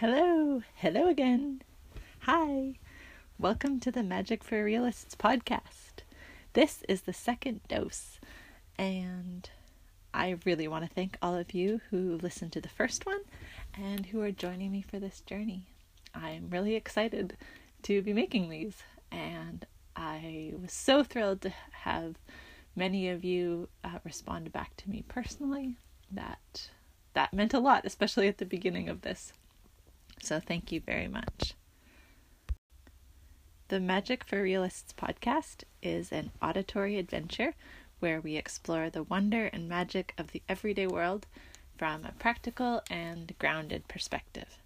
Hello, hello again. Hi, welcome to the Magic for Realists podcast. This is the second dose, and I really want to thank all of you who listened to the first one and who are joining me for this journey. I'm really excited to be making these, and I was so thrilled to have many of you uh, respond back to me personally. That that meant a lot, especially at the beginning of this. So thank you very much. The Magic for Realists podcast is an auditory adventure where we explore the wonder and magic of the everyday world from a practical and grounded perspective.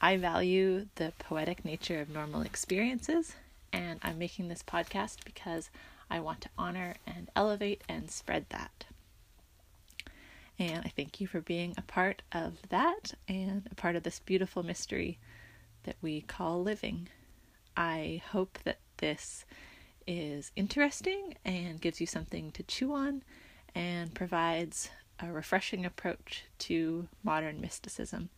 I value the poetic nature of normal experiences, and I'm making this podcast because I want to honor and elevate and spread that. And I thank you for being a part of that and a part of this beautiful mystery that we call living. I hope that this is interesting and gives you something to chew on and provides a refreshing approach to modern mysticism.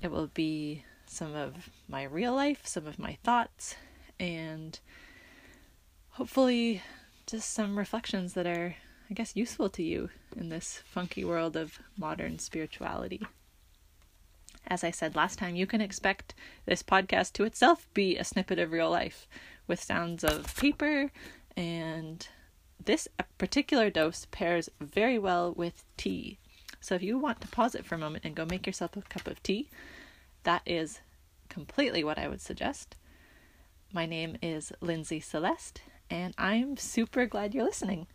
It will be some of my real life, some of my thoughts, and hopefully just some reflections that are I guess, useful to you in this funky world of modern spirituality. As I said last time, you can expect this podcast to itself be a snippet of real life with sounds of paper, and this particular dose pairs very well with tea. So if you want to pause it for a moment and go make yourself a cup of tea, that is completely what I would suggest. My name is Lindsay Celeste, and I'm super glad you're listening.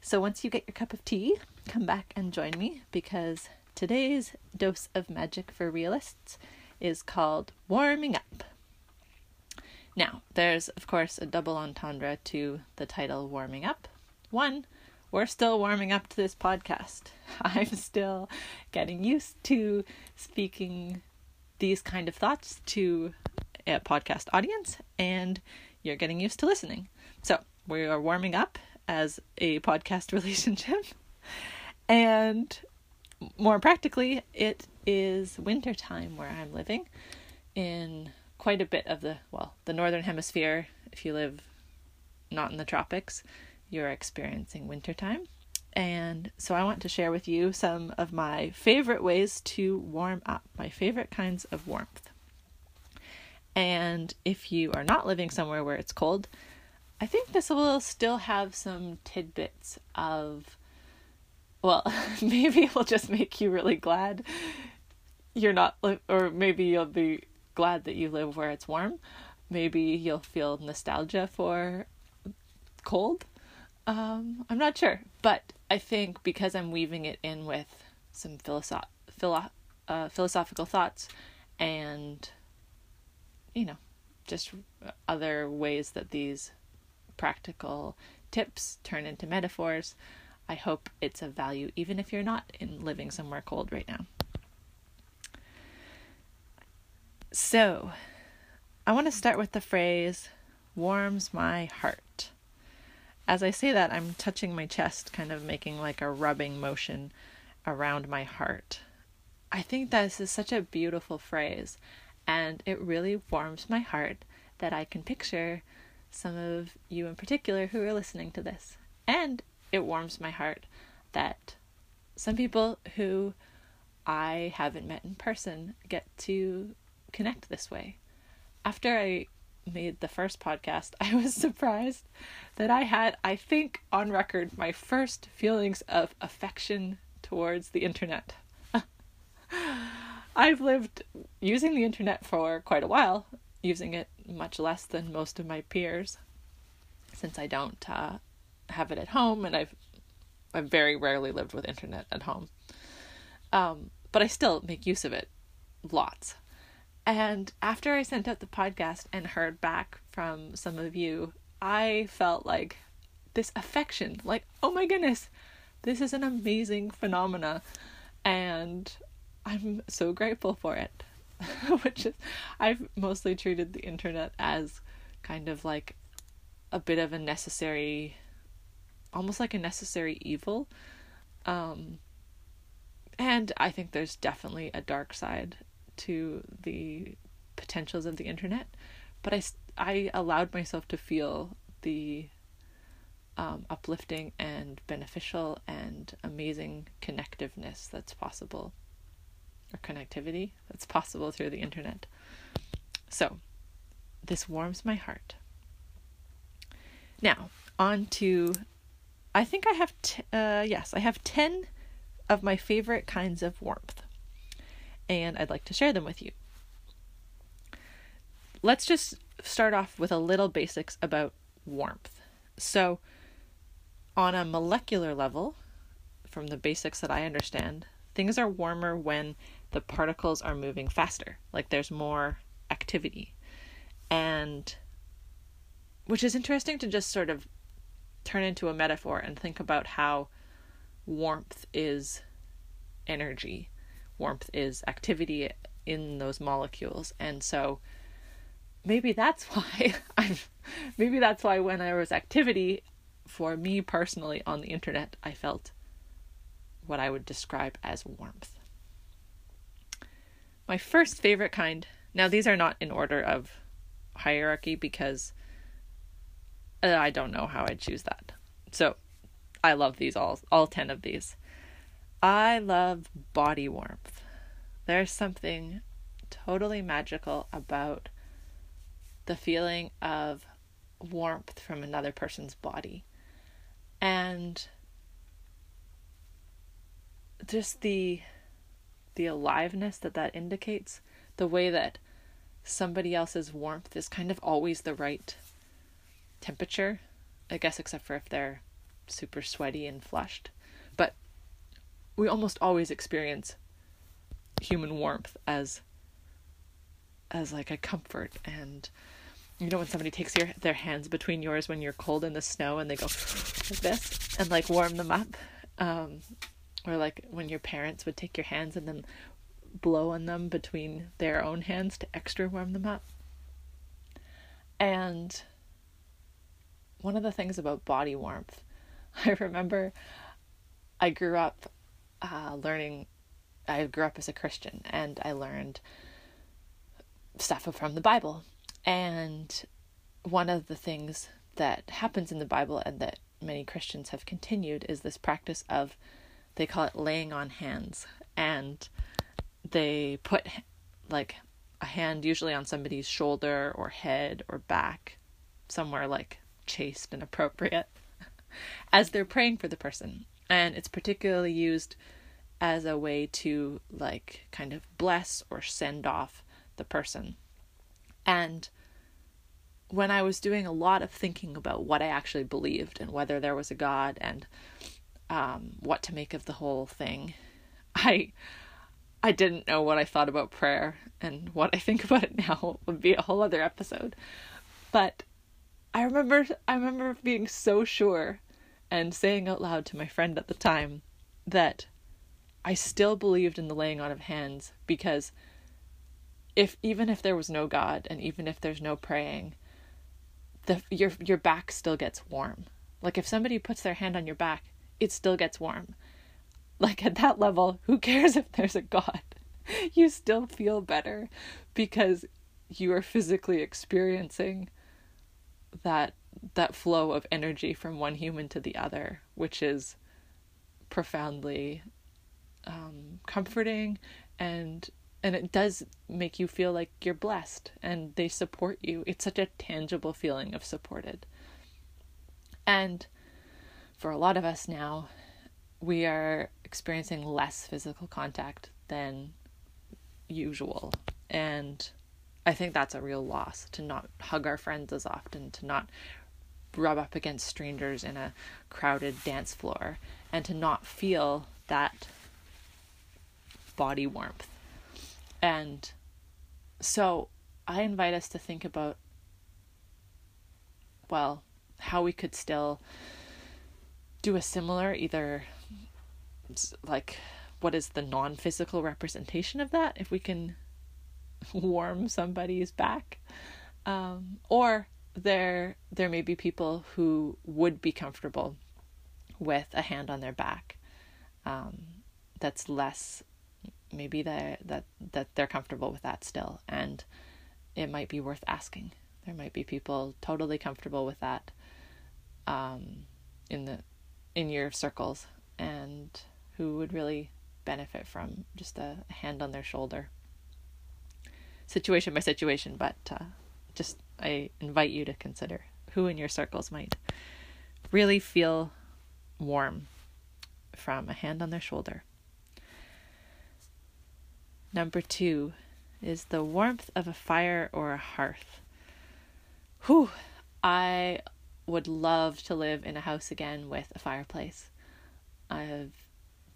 So once you get your cup of tea, come back and join me because today's dose of magic for realists is called Warming Up. Now, there's of course a double entendre to the title Warming Up. One, we're still warming up to this podcast. I'm still getting used to speaking these kind of thoughts to a podcast audience, and you're getting used to listening. So, we are warming up as a podcast relationship. and more practically, it is winter time where I'm living in quite a bit of the, well, the northern hemisphere. If you live not in the tropics, you're experiencing winter time. And so I want to share with you some of my favorite ways to warm up, my favorite kinds of warmth. And if you are not living somewhere where it's cold, I think this will still have some tidbits of, well, maybe it will just make you really glad you're not, or maybe you'll be glad that you live where it's warm. Maybe you'll feel nostalgia for cold. Um, I'm not sure, but I think because I'm weaving it in with some philosoph- philo- uh, philosophical thoughts and, you know, just other ways that these practical tips turn into metaphors. I hope it's of value even if you're not in living somewhere cold right now. So, I want to start with the phrase warms my heart. As I say that, I'm touching my chest, kind of making like a rubbing motion around my heart. I think this is such a beautiful phrase, and it really warms my heart that I can picture some of you in particular who are listening to this. And it warms my heart that some people who I haven't met in person get to connect this way. After I made the first podcast, I was surprised that I had, I think, on record, my first feelings of affection towards the internet. I've lived using the internet for quite a while, using it much less than most of my peers since I don't uh, have it at home and I've I've very rarely lived with internet at home. Um, but I still make use of it lots. And after I sent out the podcast and heard back from some of you, I felt like this affection, like, oh my goodness, this is an amazing phenomena. And I'm so grateful for it. which is I've mostly treated the internet as kind of like a bit of a necessary almost like a necessary evil. Um and I think there's definitely a dark side to the potentials of the internet, but I, I allowed myself to feel the um, uplifting and beneficial and amazing connectiveness that's possible, or connectivity that's possible through the internet. So, this warms my heart. Now, on to, I think I have, t- uh, yes, I have 10 of my favorite kinds of warmth, and I'd like to share them with you. Let's just start off with a little basics about warmth. So, on a molecular level, from the basics that I understand, things are warmer when the particles are moving faster, like there's more activity. And which is interesting to just sort of turn into a metaphor and think about how warmth is energy, warmth is activity in those molecules. And so maybe that's why I'm maybe that's why when there was activity for me personally on the internet, I felt what I would describe as warmth. My first favorite kind, now these are not in order of hierarchy because uh, I don't know how I'd choose that. So I love these all, all 10 of these. I love body warmth. There's something totally magical about the feeling of warmth from another person's body and just the the aliveness that that indicates the way that somebody else's warmth is kind of always the right temperature i guess except for if they're super sweaty and flushed. But we almost always experience human warmth as as like a comfort. And you know when somebody takes your their hands between yours when you're cold in the snow and they go like this and like warm them up um, or like when your parents would take your hands and then blow on them between their own hands to extra warm them up. And one of the things about body warmth i remember i grew up uh, learning i grew up as a christian and i learned stuff from the bible. And one of the things that happens in the Bible and that many Christians have continued is this practice of, they call it laying on hands. And they put like a hand usually on somebody's shoulder or head or back, somewhere like chaste and appropriate, as they're praying for the person. And it's particularly used as a way to like kind of bless or send off the person. And when I was doing a lot of thinking about what I actually believed and whether there was a God and um, what to make of the whole thing, I I didn't know what I thought about prayer and what I think about it now would be a whole other episode. But I remember I remember being so sure and saying out loud to my friend at the time that I still believed in the laying on of hands because if even if there was no God and even if there's no praying, the your your back still gets warm. Like if somebody puts their hand on your back, it still gets warm. Like at that level, who cares if there's a God? You still feel better because you are physically experiencing that that flow of energy from one human to the other, which is profoundly um, comforting and and it does make you feel like you're blessed and they support you. It's such a tangible feeling of supported. And for a lot of us now, we are experiencing less physical contact than usual. And I think that's a real loss to not hug our friends as often, to not rub up against strangers in a crowded dance floor, and to not feel that body warmth and so I invite us to think about, well, how we could still do a similar, either like what is the non physical representation of that, if we can warm somebody's back. Um, or there there may be people who would be comfortable with a hand on their back um, that's less maybe that that that they're comfortable with that still and it might be worth asking there might be people totally comfortable with that um, in the in your circles and who would really benefit from just a, hand on their shoulder situation by situation but uh, just i invite you to consider who in your circles might really feel warm from a hand on their shoulder Number two is the warmth of a fire or a hearth. Whew, I would love to live in a house again with a fireplace. I've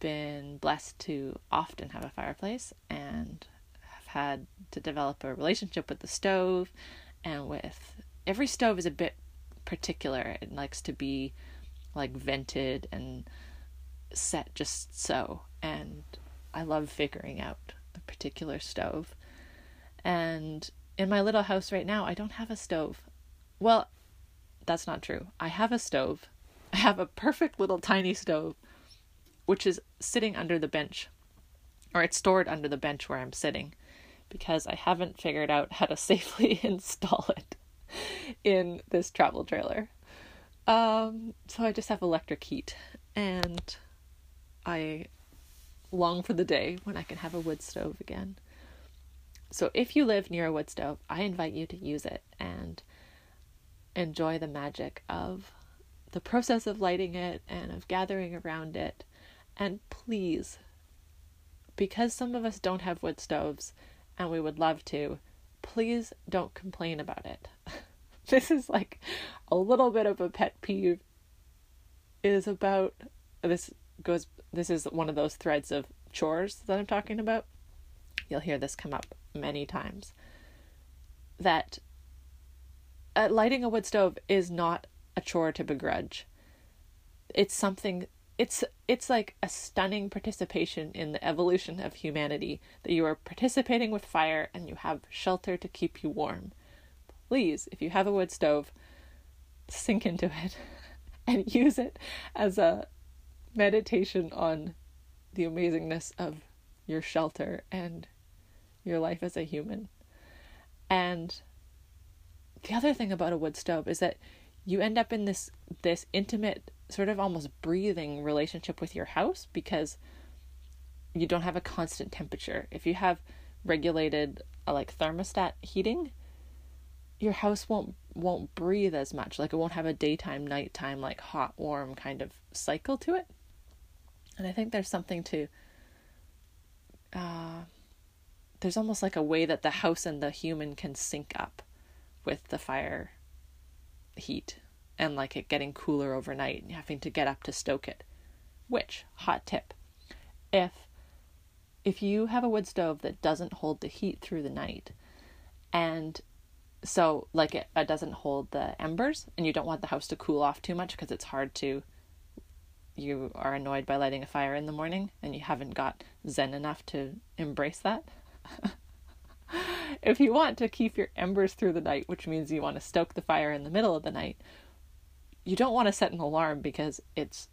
been blessed to often have a fireplace and have had to develop a relationship with the stove and with every stove is a bit particular. It likes to be like vented and set just so and I love figuring out a particular stove. And in my little house right now, I don't have a stove. Well, that's not true. I have a stove. I have a perfect little tiny stove, which is sitting under the bench, or it's stored under the bench where I'm sitting, because I haven't figured out how to safely install it in this travel trailer. Um, so I just have electric heat, and I long for the day when I can have a wood stove again. So if you live near a wood stove, I invite you to use it and enjoy the magic of the process of lighting it and of gathering around it. And please, because some of us don't have wood stoves and we would love to, please don't complain about it. this is like a little bit of a pet peeve. Is about this goes this is one of those threads of chores that I'm talking about. You'll hear this come up many times. That uh, lighting a wood stove is not a chore to begrudge. It's something it's it's like a stunning participation in the evolution of humanity that you are participating with fire and you have shelter to keep you warm. Please, if you have a wood stove, sink into it and use it as a meditation on the amazingness of your shelter and your life as a human. And the other thing about a wood stove is that you end up in this this intimate sort of almost breathing relationship with your house because you don't have a constant temperature. If you have regulated uh, like thermostat heating, your house won't won't breathe as much. Like it won't have a daytime nighttime like hot warm kind of cycle to it. And I think there's something to uh, there's almost like a way that the house and the human can sync up with the fire heat and like it getting cooler overnight and having to get up to stoke it. Which, hot tip, if if you have a wood stove that doesn't hold the heat through the night and so like it, it doesn't hold the embers and you don't want the house to cool off too much because it's hard to you are annoyed by lighting a fire in the morning and you haven't got zen enough to embrace that. if you want to keep your embers through the night, which means you want to stoke the fire in the middle of the night, you don't want to set an alarm because it's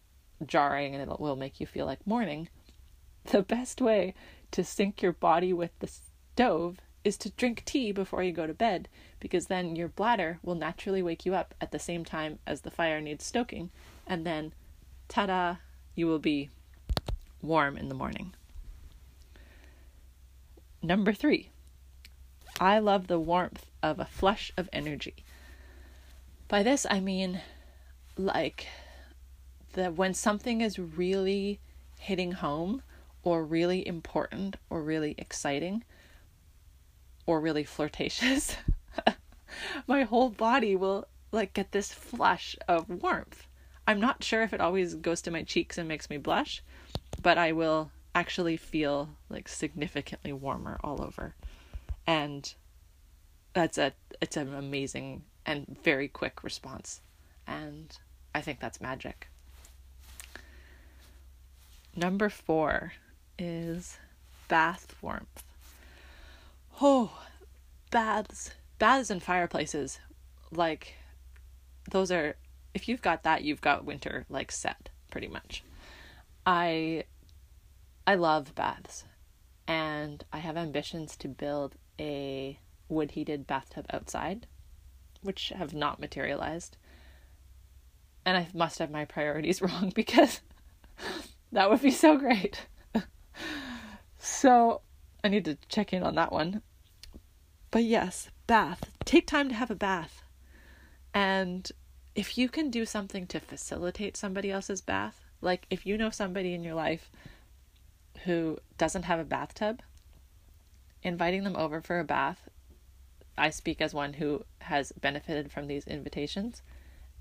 jarring and it will make you feel like morning. The best way to sync your body with the stove is to drink tea before you go to bed because then your bladder will naturally wake you up at the same time as the fire needs stoking and then ta da, you will be warm in the morning. Number three, I love the warmth of a flush of energy. By this, I mean like that when something is really hitting home or really important or really exciting or really flirtatious, my whole body will like get this flush of warmth. I'm not sure if it always goes to my cheeks and makes me blush, but I will actually feel like significantly warmer all over. And that's a it's an amazing and very quick response. And I think that's magic. Number 4 is bath warmth. Oh, baths, baths and fireplaces like those are if you've got that, you've got winter like set pretty much. I I love baths. and I have ambitions to build a wood heated bathtub outside, which have not materialized. And I must have my priorities wrong because that would be so great. so I need to check in on that one. But yes, bath. Take time to have a bath. And if you can do something to facilitate somebody else's bath, like if you know somebody in your life who doesn't have a bathtub, inviting them over for a bath, I speak as one who has benefited from these invitations,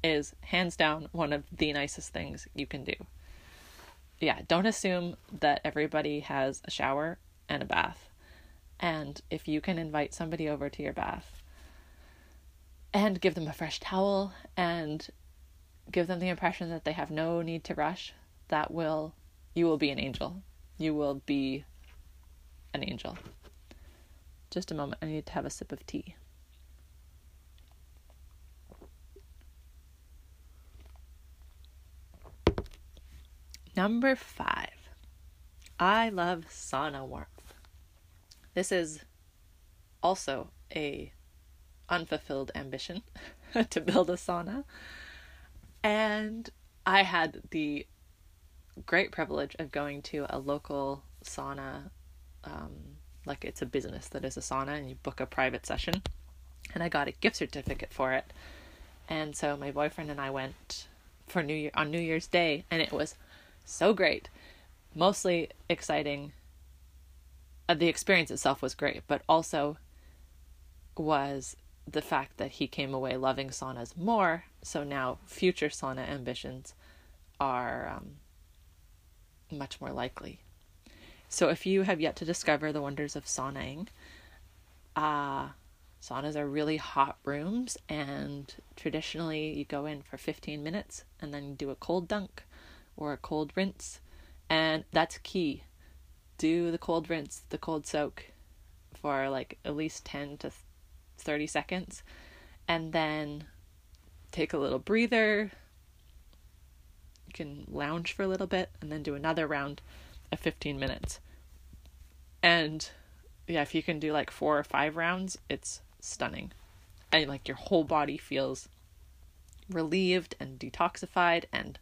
is hands down one of the nicest things you can do. Yeah, don't assume that everybody has a shower and a bath. And if you can invite somebody over to your bath and give them a fresh towel and give them the impression that they have no need to rush, that will, you will be an angel. You will be an angel. Just a moment, I need to have a sip of tea. Number five, I love sauna warmth. This is also a unfulfilled ambition to build a sauna. And I had the great privilege of going to a local sauna. Um, like it's a business that is a sauna, and you book a private session. And I got a gift certificate for it. And so my boyfriend and I went for New Year on New Year's Day, and it was so great. Mostly exciting. Uh, the experience itself was great, but also was the fact that he came away loving saunas more. So now future sauna ambitions are um, much more likely. So if you have yet to discover the wonders of saunaing, uh, saunas are really hot rooms, and traditionally you go in for 15 minutes and then do a cold dunk or a cold rinse, and that's key. Do the cold rinse, the cold soak for like at least 10 to 30 seconds and then take a little breather. You can lounge for a little bit and then do another round of 15 minutes. And yeah, if you can do like four or five rounds, it's stunning. And like your whole body feels relieved and detoxified and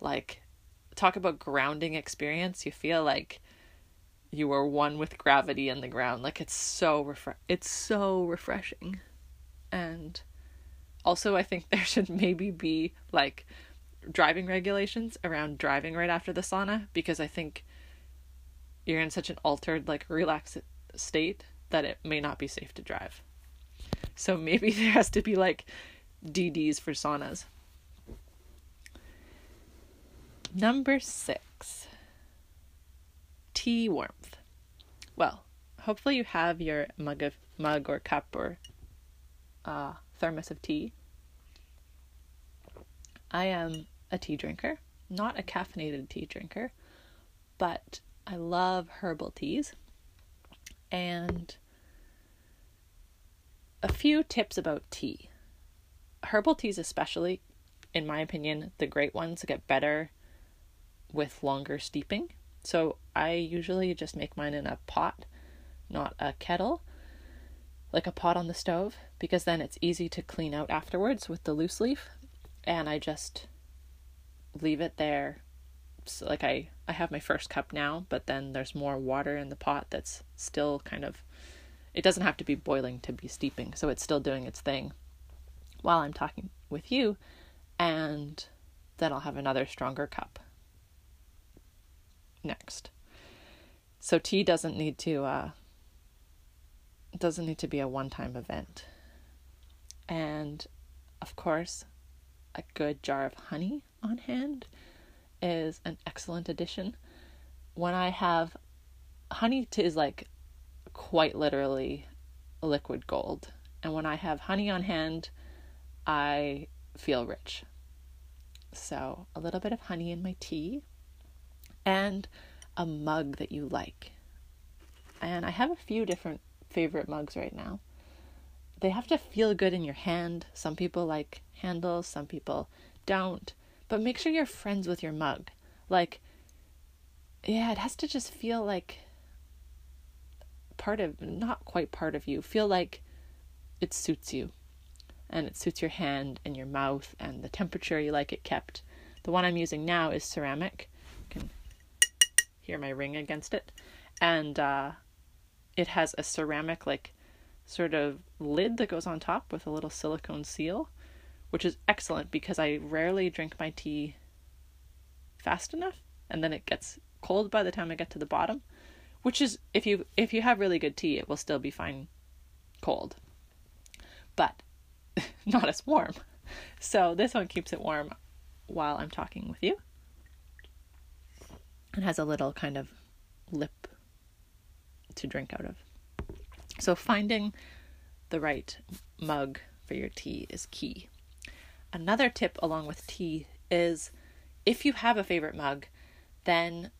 like talk about grounding experience. You feel like you are one with gravity and the ground. Like it's so refre- it's so refreshing. And also I think there should maybe be like driving regulations around driving right after the sauna because I think you're in such an altered like relaxed state that it may not be safe to drive. So maybe there has to be like DDs for saunas. Number 6 tea warmth. Well, hopefully you have your mug of mug or cup or uh, thermos of tea. I am a tea drinker, not a caffeinated tea drinker, but I love herbal teas. And a few tips about tea. Herbal teas, especially, in my opinion, the great ones get better with longer steeping. So I usually just make mine in a pot, not a kettle, like a pot on the stove, because then it's easy to clean out afterwards with the loose leaf. And I just leave it there. So like I I have my first cup now, but then there's more water in the pot that's still kind of it doesn't have to be boiling to be steeping, so it's still doing its thing while I'm talking with you and then I'll have another stronger cup next. So tea doesn't need to uh, doesn't need to be a one-time event. And of course, a good jar of honey on hand is an excellent addition. When I have honey is like quite literally liquid gold. And when I have honey on hand, I feel rich. So, a little bit of honey in my tea and a mug that you like. And I have a few different favorite mugs right now. They have to feel good in your hand. Some people like handles, some people don't. But make sure you're friends with your mug. Like, yeah, it has to just feel like part of not quite part of you. Feel like it suits you. And it suits your hand and your mouth and the temperature you like it kept. The one I'm using now is ceramic. You can hear my ring against it. And uh, it has a ceramic like sort of lid that goes on top with a little silicone seal, which is excellent because I rarely drink my tea fast enough and then it gets cold by the time I get to the bottom, which is if you if you have really good tea, it will still be fine cold. But not as warm. So this one keeps it warm while I'm talking with you. It has a little kind of lip to drink out of. So finding the right mug for your tea is key. Another tip along with tea is if you have a favorite mug, then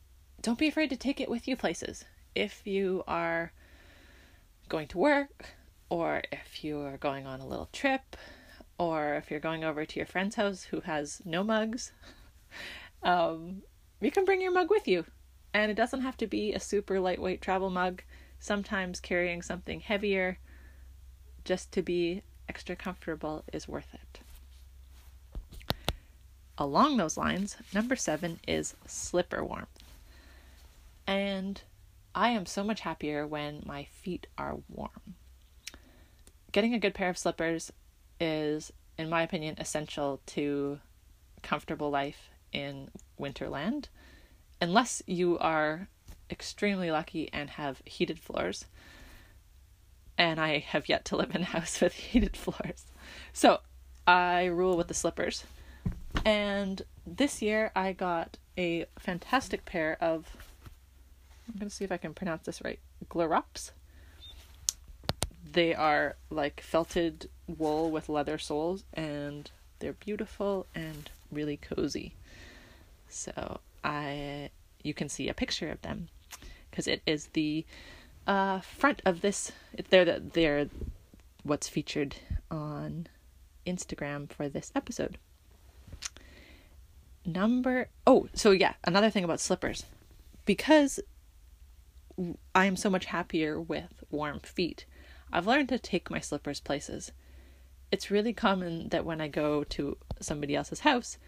don't be afraid to take it with you places. If you are going to work, or if you are going on a little trip, or if you're going over to your friend's house who has no mugs, um, you can bring your mug with you. And it doesn't have to be a super lightweight travel mug. Sometimes carrying something heavier just to be extra comfortable is worth it. Along those lines, number seven is slipper warmth. And I am so much happier when my feet are warm. Getting a good pair of slippers is, in my opinion, essential to comfortable life in Winterland, unless you are extremely lucky and have heated floors. And I have yet to live in a house with heated floors. So I rule with the slippers. And this year I got a fantastic pair of, I'm to see if I can pronounce this right, Glerups. They are like felted wool with leather soles and they're beautiful and really cozy. So I you can see a picture of them because it is the uh, front of this. They're the, they're what's featured on Instagram for this episode. Number oh, so yeah, another thing about slippers. Because I am so much happier with warm feet, I've learned to take my slippers places. It's really common that when I go to somebody else's house,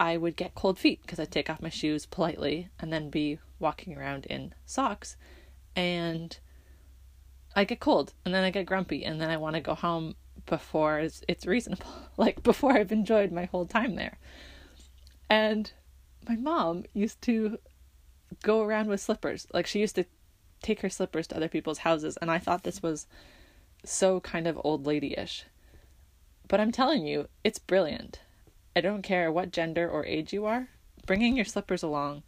I would get cold feet because I'd take off my shoes politely and then be walking around in socks and I get cold and then I get grumpy and then I want to go home before it's, it's reasonable, like before I've enjoyed my whole time there. And my mom used to go around with slippers. Like she used to take her slippers to other people's houses, and I thought this was so kind of old ladyish. But I'm telling you, it's brilliant. I don't care what gender or age you are, bringing your slippers along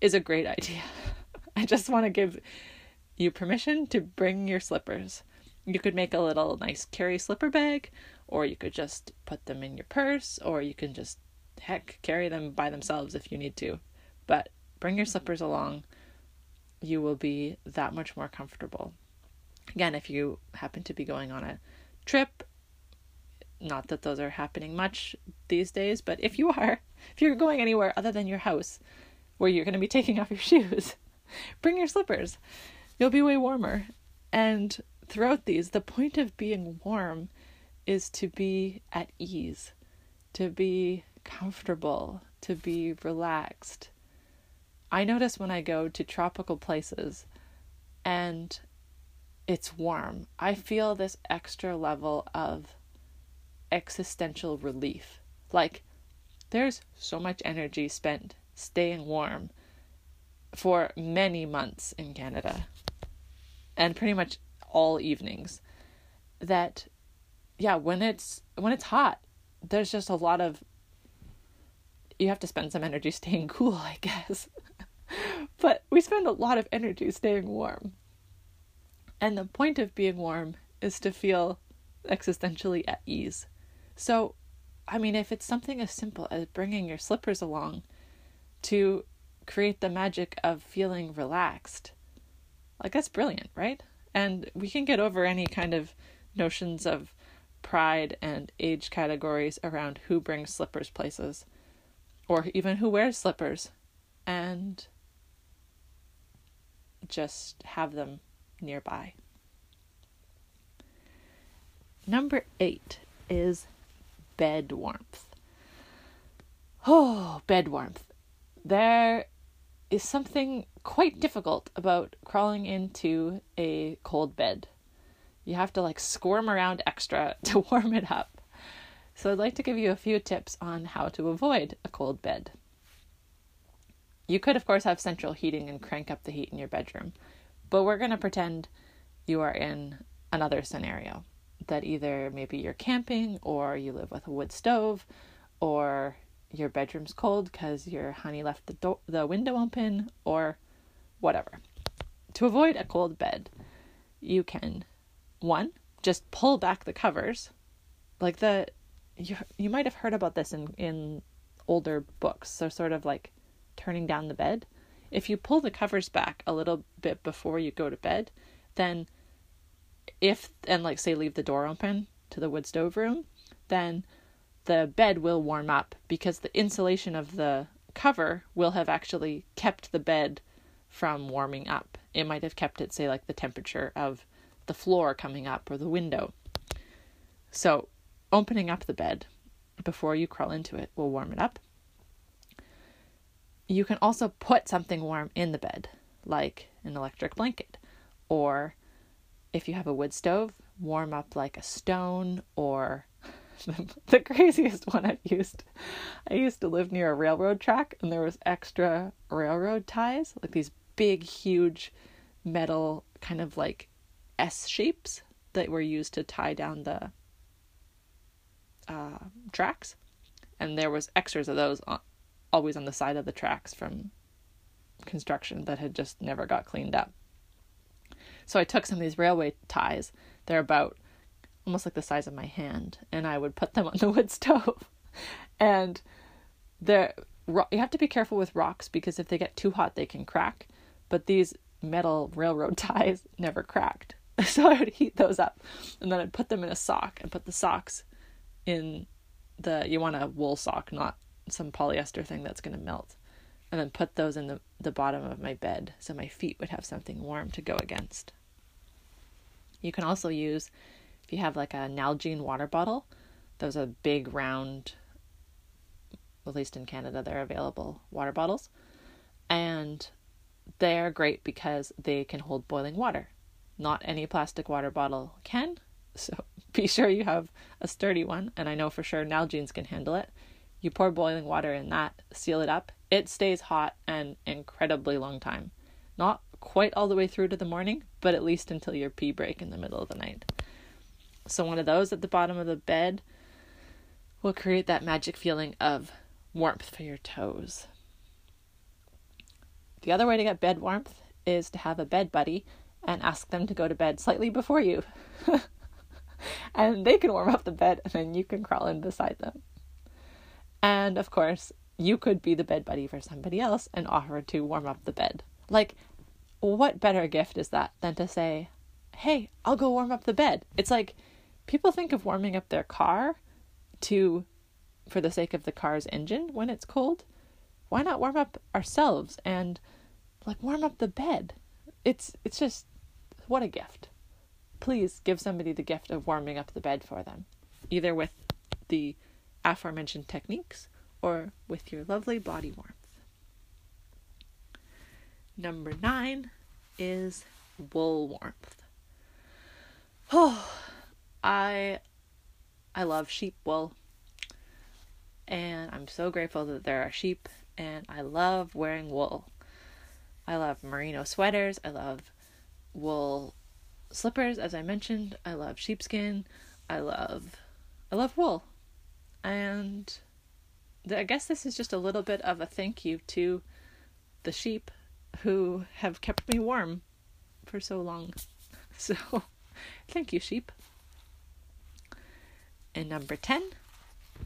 is a great idea. I just want to give you permission to bring your slippers. You could make a little nice carry slipper bag, or you could just put them in your purse, or you can just heck, carry them by themselves if you need to. But bring your slippers along. You will be that much more comfortable. Again, if you happen to be going on a trip, not that those are happening much these days, but if you are, if you're going anywhere other than your house where you're going to be taking off your shoes, bring your slippers. You'll be way warmer. And throughout these, the point of being warm is to be at ease, to be comfortable, to be relaxed. I notice when I go to tropical places and it's warm, I feel this extra level of existential relief. Like, there's so much energy spent staying warm for many months in Canada and pretty much all evenings that yeah when it's when it's hot there's just a lot of you have to spend some energy staying cool, I guess. but we spend a lot of energy staying warm. And the point of being warm is to feel existentially at ease. So, I mean, if it's something as simple as bringing your slippers along to create the magic of feeling relaxed, like that's brilliant, right? And we can get over any kind of notions of pride and age categories around who brings slippers places or even who wears slippers and just have them nearby. Number eight is bed warmth. Oh, bed warmth. There is something quite difficult about crawling into a cold bed. You have to like squirm around extra to warm it up. So, I'd like to give you a few tips on how to avoid a cold bed. You could, of course, have central heating and crank up the heat in your bedroom, but we're going to pretend you are in another scenario that either maybe you're camping or you live with a wood stove or your bedroom's cold because your honey left the do- the window open or whatever. To avoid a cold bed, you can one just pull back the covers, like the you you might have heard about this in in older books. So sort of like turning down the bed. If you pull the covers back a little bit before you go to bed, then if and like say leave the door open to the wood stove room, then the bed will warm up because the insulation of the cover will have actually kept the bed from warming up. It might have kept it, say, like the temperature of the floor coming up or the window. So, opening up the bed before you crawl into it will warm it up. You can also put something warm in the bed, like an electric blanket, or if you have a wood stove, warm up like a stone or the craziest one I've used. I used to live near a railroad track and there was extra railroad ties, like these big huge metal kind of like S shapes that were used to tie down the uh, tracks. And there was extras of those on, always on the side of the tracks from construction that had just never got cleaned up. So I took some of these railway ties. They're about almost like the size of my hand, and I would put them on the wood stove. and they're you have to be careful with rocks because if they get too hot, they can crack. But these metal railroad ties never cracked. So I would heat those up, and then I'd put them in a sock and put the socks in the. You want a wool sock, not some polyester thing that's going to melt and then put those in the, the bottom of my bed so my feet would have something warm to go against. You can also use, if you have like a Nalgene water bottle, those are big round, at least in Canada, they're available water bottles. And they're great because they can hold boiling water. Not any plastic water bottle can, so be sure you have a sturdy one, and I know for sure Nalgene's can handle it. You pour boiling water in that, seal it up, it stays hot an incredibly long time. Not quite all the way through to the morning, but at least until your pee break in the middle of the night. So, one of those at the bottom of the bed will create that magic feeling of warmth for your toes. The other way to get bed warmth is to have a bed buddy and ask them to go to bed slightly before you. and they can warm up the bed and then you can crawl in beside them. And of course, you could be the bed buddy for somebody else and offer to warm up the bed. Like, what better gift is that than to say, hey, I'll go warm up the bed? It's like people think of warming up their car to for the sake of the car's engine when it's cold. Why not warm up ourselves and like warm up the bed? It's it's just what a gift. Please give somebody the gift of warming up the bed for them, either with the aforementioned techniques or with your lovely body warmth. Number nine is wool warmth. Oh, I I love sheep wool. And I'm so grateful that there are sheep and I love wearing wool. I love merino sweaters, I love wool slippers as I mentioned. I love sheepskin. I love I love wool. And I guess this is just a little bit of a thank you to the sheep who have kept me warm for so long. So, thank you, sheep. And number 10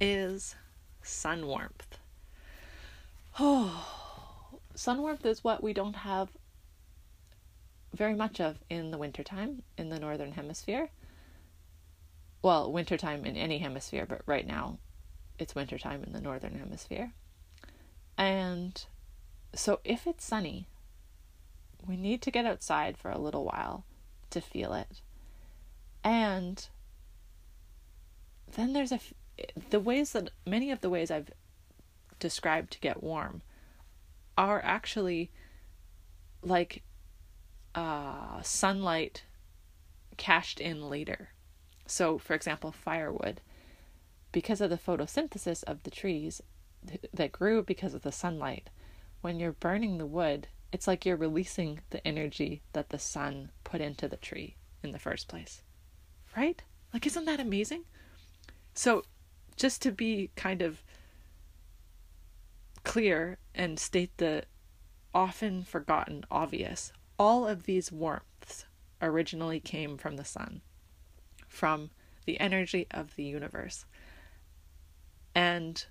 is sun warmth. Oh, sun warmth is what we don't have very much of in the wintertime in the northern hemisphere. Well, wintertime in any hemisphere, but right now it's wintertime in the northern hemisphere. And so if it's sunny, we need to get outside for a little while to feel it. And then there's a the ways that many of the ways I've described to get warm are actually like uh, sunlight cashed in later. So, for example, firewood, because of the photosynthesis of the trees that grew because of the sunlight, when you're burning the wood, it's like you're releasing the energy that the sun put into the tree in the first place. Right? Like, isn't that amazing? So, just to be kind of clear and state the often forgotten obvious, all of these warmths originally came from the sun, from the energy of the universe. And,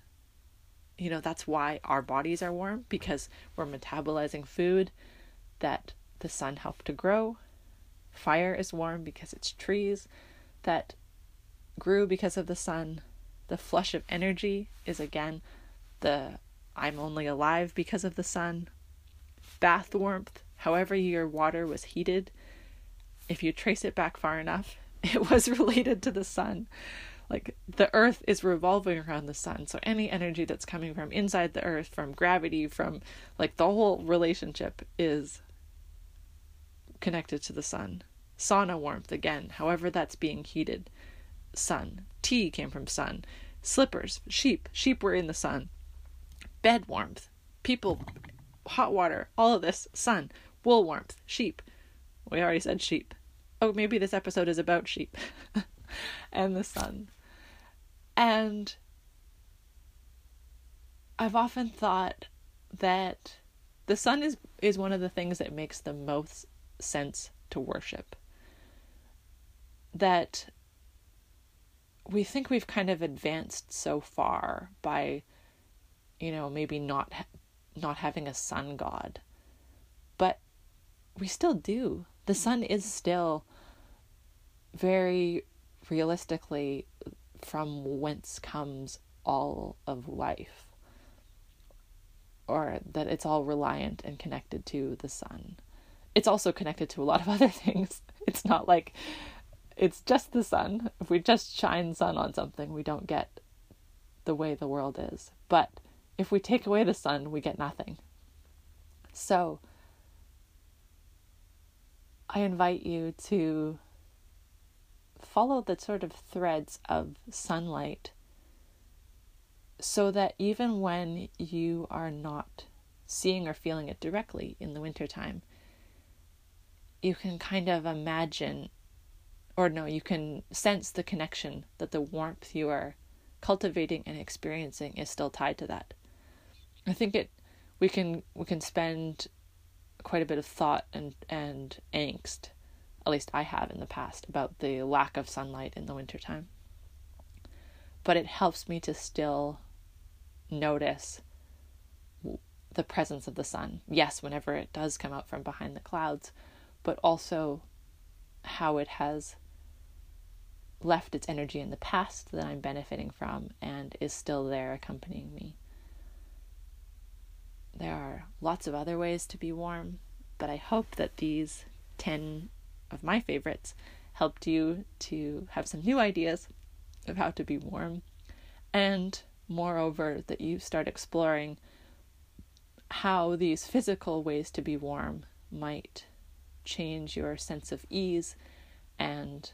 you know, that's why our bodies are warm because we're metabolizing food that the sun helped to grow. Fire is warm because it's trees that grew because of the sun. The flush of energy is again the I'm only alive because of the sun. Bath warmth however your water was heated, if you trace it back far enough, it was related to the sun. Like the earth is revolving around the sun. So any energy that's coming from inside the earth, from gravity, from like the whole relationship is connected to the sun. Sauna warmth, again, however that's being heated. Sun. Tea came from sun. Slippers, sheep. Sheep were in the sun. Bed warmth. People, hot water, all of this, sun wool warmth, sheep. We already said sheep. Oh, maybe this episode is about sheep and the sun. And I've often thought that the sun is is one of the things that makes the most sense to worship. That we think we've kind of advanced so far by you know maybe not not having a sun god but we still do. The sun is still very realistically from whence comes all of life, or that it's all reliant and connected to the sun. It's also connected to a lot of other things. It's not like it's just the sun. If we just shine sun on something, we don't get the way the world is. But if we take away the sun, we get nothing. So, I invite you to follow the sort of threads of sunlight so that even when you are not seeing or feeling it directly in the wintertime, you can kind of imagine, or no, you can sense the connection that the warmth you are cultivating and experiencing is still tied to that. I think it we can we can spend quite a bit of thought and and angst at least I have in the past about the lack of sunlight in the wintertime. But it helps me to still notice the presence of the sun. Yes whenever it does come out from behind the clouds but also how it has left its energy in the past that I'm benefiting from and is still there accompanying me there are lots of other ways to be warm, but I hope that these 10 of my favorites helped you to have some new ideas of how to be warm. And moreover, that you start exploring how these physical ways to be warm might change your sense of ease and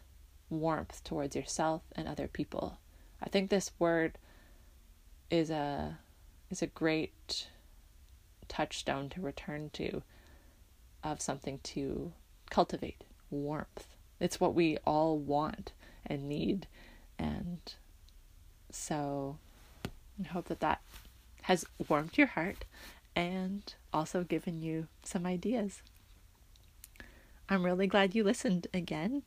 warmth towards yourself and other people. I think this word is a is a great touchstone to return to of something to cultivate warmth. It's what we all want and need. And so I hope that that has warmed your heart and also given you some ideas. I'm really glad you listened again,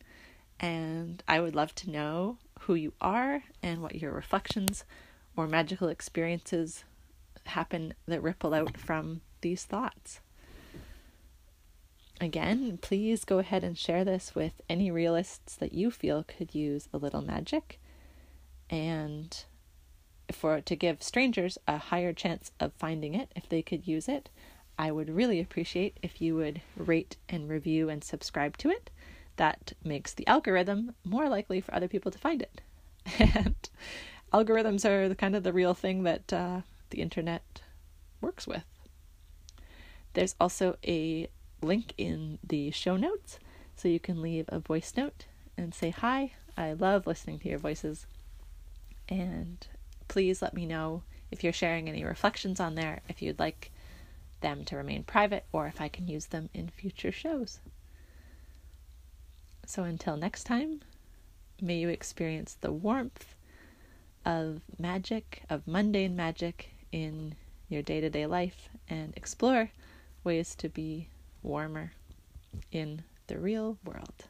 and I would love to know who you are and what your reflections or magical experiences happen that ripple out from these thoughts. Again, please go ahead and share this with any realists that you feel could use a little magic and for to give strangers a higher chance of finding it if they could use it. I would really appreciate if you would rate and review and subscribe to it. that makes the algorithm more likely for other people to find it. And algorithms are the kind of the real thing that uh, the internet works with. There's also a link in the show notes so you can leave a voice note and say hi. I love listening to your voices. And please let me know if you're sharing any reflections on there, if you'd like them to remain private, or if I can use them in future shows. So until next time, may you experience the warmth of magic, of mundane magic in your day to day life, and explore ways to be warmer in the real world.